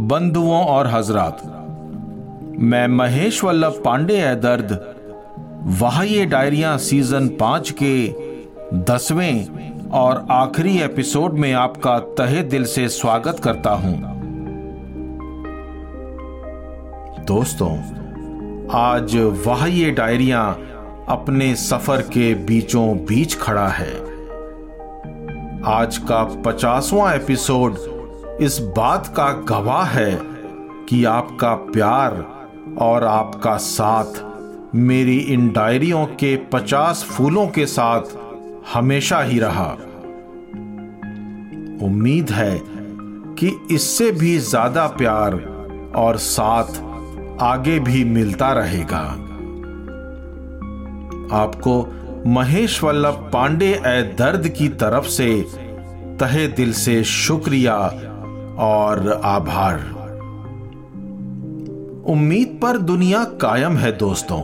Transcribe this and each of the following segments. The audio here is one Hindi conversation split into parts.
बंधुओं और हजरात, मैं महेश वल्लभ पांडे है दर्द वह ये डायरिया सीज़न पाँच के दसवें और आखिरी एपिसोड में आपका तहे दिल से स्वागत करता हूँ। दोस्तों, आज वह ये डायरिया अपने सफ़र के बीचों बीच खड़ा है। आज का पचासवां एपिसोड इस बात का गवाह है कि आपका प्यार और आपका साथ मेरी इन डायरियों के पचास फूलों के साथ हमेशा ही रहा। उम्मीद है कि इससे भी ज़्यादा प्यार और साथ आगे भी मिलता रहेगा। आपको महेश वल्लभ पांडे ए दर्द की तरफ़ से तहे दिल से शुक्रिया और आभार। उम्मीद पर दुनिया कायम है दोस्तों।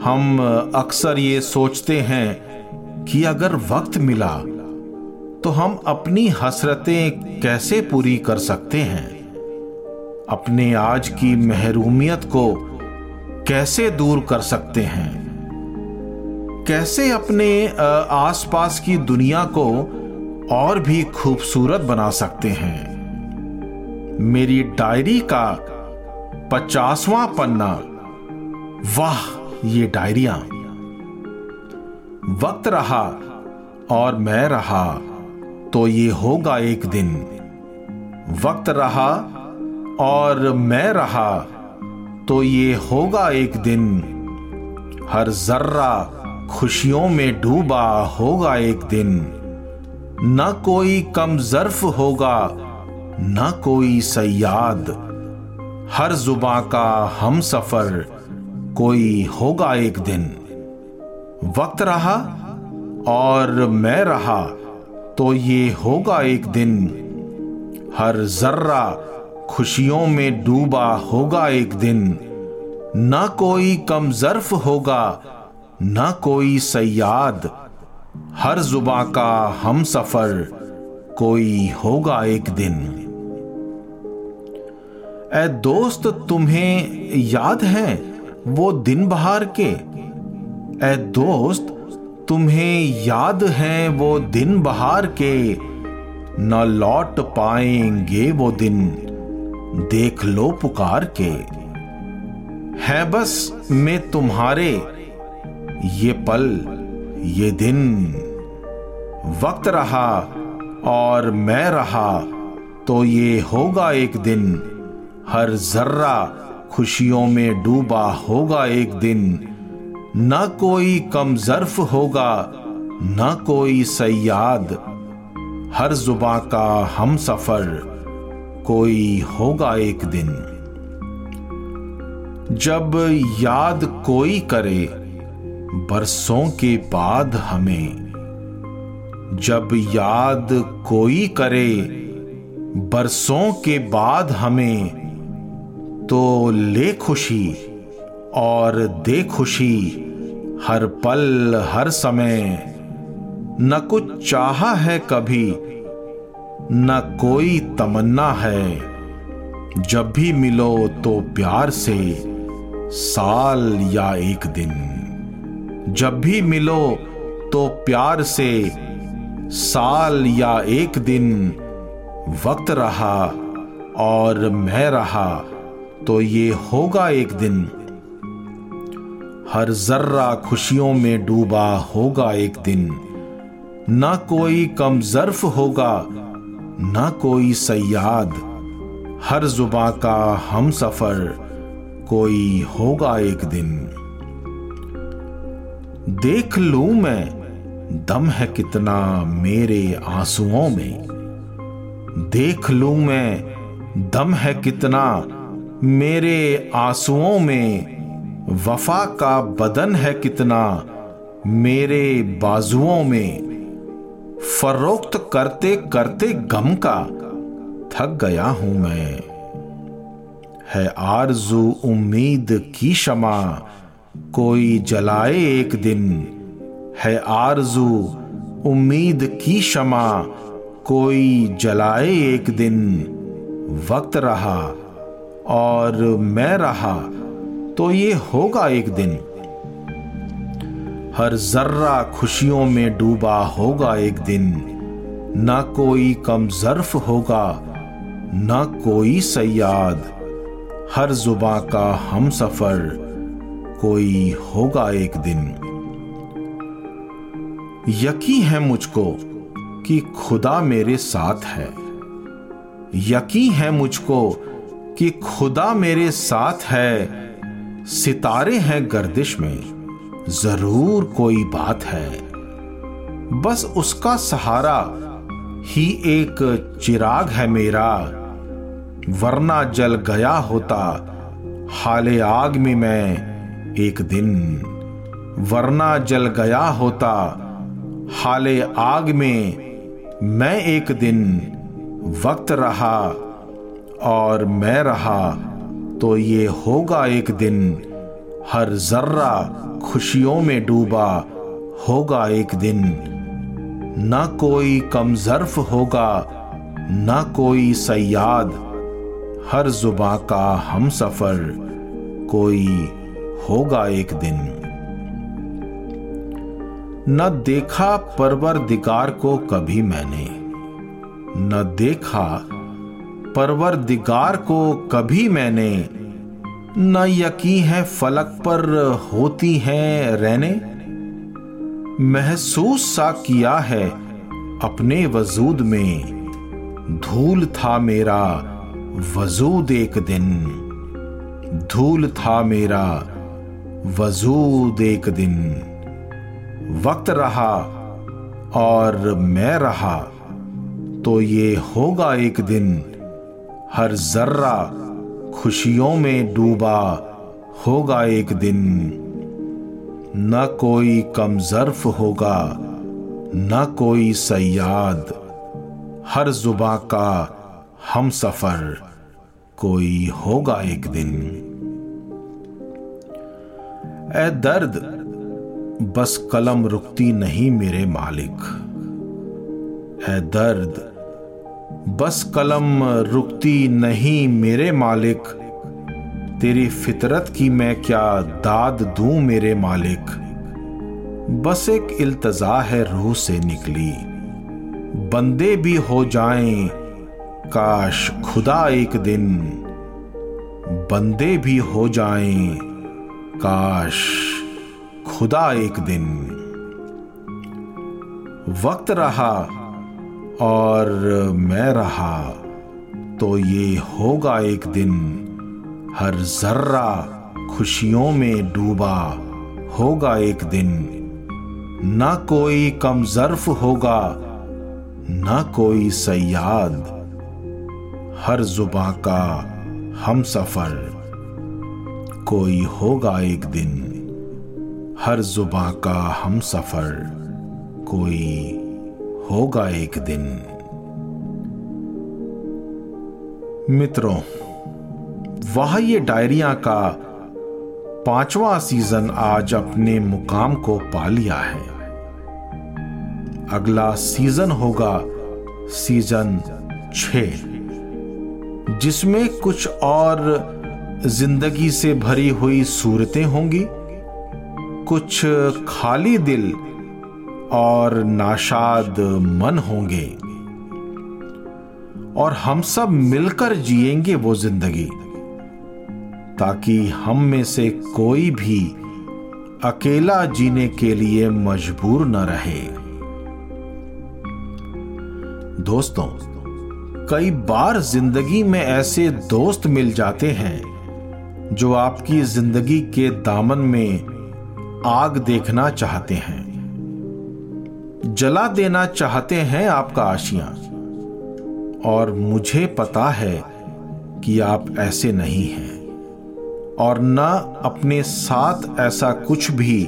हम अक्सर ये सोचते हैं कि अगर वक्त मिला तो हम अपनी हसरतें कैसे पूरी कर सकते हैं? अपने आज की महरूमियत को कैसे दूर कर सकते हैं? कैसे अपने आसपास की दुनिया को और भी खूबसूरत बना सकते हैं। मेरी डायरी का पचासवां पन्ना। वाह, ये डायरिया। वक्त रहा और मैं रहा तो ये होगा एक दिन। वक्त रहा और मैं रहा तो ये होगा एक दिन। हर जर्रा खुशियों में डूबा होगा एक दिन। न कोई कम जर्फ होगा, न कोई सयाद। हर जुबा का हम सफ़र कोई होगा एक दिन। वक्त रहा और मैं रहा तो ये होगा एक दिन। हर जर्रा खुशियों में डूबा होगा एक दिन। न कोई कम जर्फ होगा, न कोई सयाद। हर जुबा का हम सफ़र कोई होगा एक दिन। ए दोस्त, तुम्हें याद है वो दिन बहार के? ए दोस्त, तुम्हें याद है वो दिन बहार के? न लौट पाएँगे वो दिन, देख लो पुकार के। है बस मैं तुम्हारे ये पल ये दिन वक्त रहा और मैं रहा तो ये होगा एक दिन। हर जर्रा खुशियों में डूबा होगा एक दिन। न कोई कम जर्फ होगा, न कोई सयाद। हर जुबा का हम सफ़र कोई होगा एक दिन। जब याद कोई करे बरसों के बाद हमें। जब याद कोई करे, बरसों के बाद हमें तो ले खुशी और दे खुशी हर पल, हर समय। न कुछ चाहा है कभी, न कोई तमन्ना है। जब भी मिलो तो प्यार से साल या एक दिन। जब भी मिलो तो प्यार से साल या एक दिन वक्त रहा और मैं रहा तो ये होगा एक दिन। हर जर्रा खुशियों में डूबा होगा एक दिन। ना कोई कम जर्फ होगा, ना कोई सयाद। हर जुबा का हम सफ़र कोई होगा एक दिन। देख लू मैं, दम है कितना मेरे आंसुओं में। देख लू मैं, दम है कितना मेरे आंसुओं में। वफा का बदन है कितना मेरे बाजुओं में। फरोख्त करते करते गम का थक गया हूँ मैं। है आरज़ू उम्मीद की शमा कोई जलाए एक दिन। है आरज़ू, उम्मीद की शमा, कोई जलाए एक दिन। वक्त रहा और मैं रहा तो ये होगा एक दिन। हर जर्रा खुशियों में डूबा होगा एक दिन। ना कोई कम जर्फ होगा, ना कोई सयाद। हर जुबा का हम सफ़र कोई होगा एक दिन। यकी है मुझको कि खुदा मेरे साथ है। यकी है मुझको कि खुदा मेरे साथ है। सितारे हैं गर्दिश में, ज़रूर कोई बात है। बस उसका सहारा ही एक चिराग है मेरा, वरना जल गया होता, हाले आग में मैं एक दिन वरना जल गया होता, हाले आग में मैं एक दिन वक्त रहा और मैं रहा तो ये होगा एक दिन हर जर्रा खुशियों में डूबा, होगा एक दिन ना कोई कमजर्फ होगा, ना कोई सयाद, हर जुबा का हम सफ़र कोई होगा एक दिन। न देखा परवर दिगार को कभी मैंने। न देखा परवर दिगार को कभी मैंने। न यकी है फलक पर होती हैं रहने। महसूस सा किया है अपने वजूद में। धूल था मेरा वजूद एक दिन। धूल था मेरा वजूद एक दिन। वक्त रहा और मैं रहा तो ये होगा एक दिन। हर जर्रा खुशियों में डूबा, होगा एक दिन। न कोई कम जर्फ होगा, न कोई सयाद। हर जुबा का हम सफ़र, कोई होगा एक दिन। ए दर्द, बस कलम रुकती नहीं मेरे मालिक। ए दर्द, बस कलम रुकती नहीं मेरे मालिक। तेरी फितरत की मैं क्या दाद दूँ मेरे मालिक? बस एक इल्तजा है रूह से निकली। बंदे भी हो जाएँ, काश खुदा एक दिन। बंदे भी हो जाएँ काश खुदा एक दिन वक्त रहा और मैं रहा तो ये होगा एक दिन हर जर्रा खुशियों में डूबा, होगा एक दिन ना कोई कमजर्फ होगा, ना कोई सयाद, हर जुबा का हम सफ़र। कोई होगा एक दिन, हर जुबा का हम सफ़र, कोई होगा एक दिन। मित्रों, वह ये डायरिया का पांचवा सीज़न आज अपने मुकाम को पा लिया है। अगला सीज़न होगा सीज़न छ, जिसमें कुछ और ज़िंदगी से भरी हुई सूरतें होंगी। कुछ खाली दिल और नाशाद मन होंगे। और हम सब मिलकर जिएँगे वो ज़िंदगी। ताकि हम में से कोई भी अकेला जीने के लिए मजबूर न रहे। दोस्तों, कई बार ज़िंदगी में ऐसे दोस्त मिल जाते हैं जो आपकी ज़िंदगी के दामन में आग देखना चाहते हैं। जला देना चाहते हैं आपका आशिया। और मुझे पता है कि आप ऐसे नहीं हैं। और न अपने साथ ऐसा कुछ भी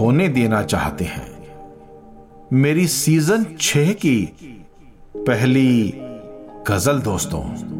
होने देना चाहते हैं। मेरी सीज़न छह की पहली गज़ल दोस्तों।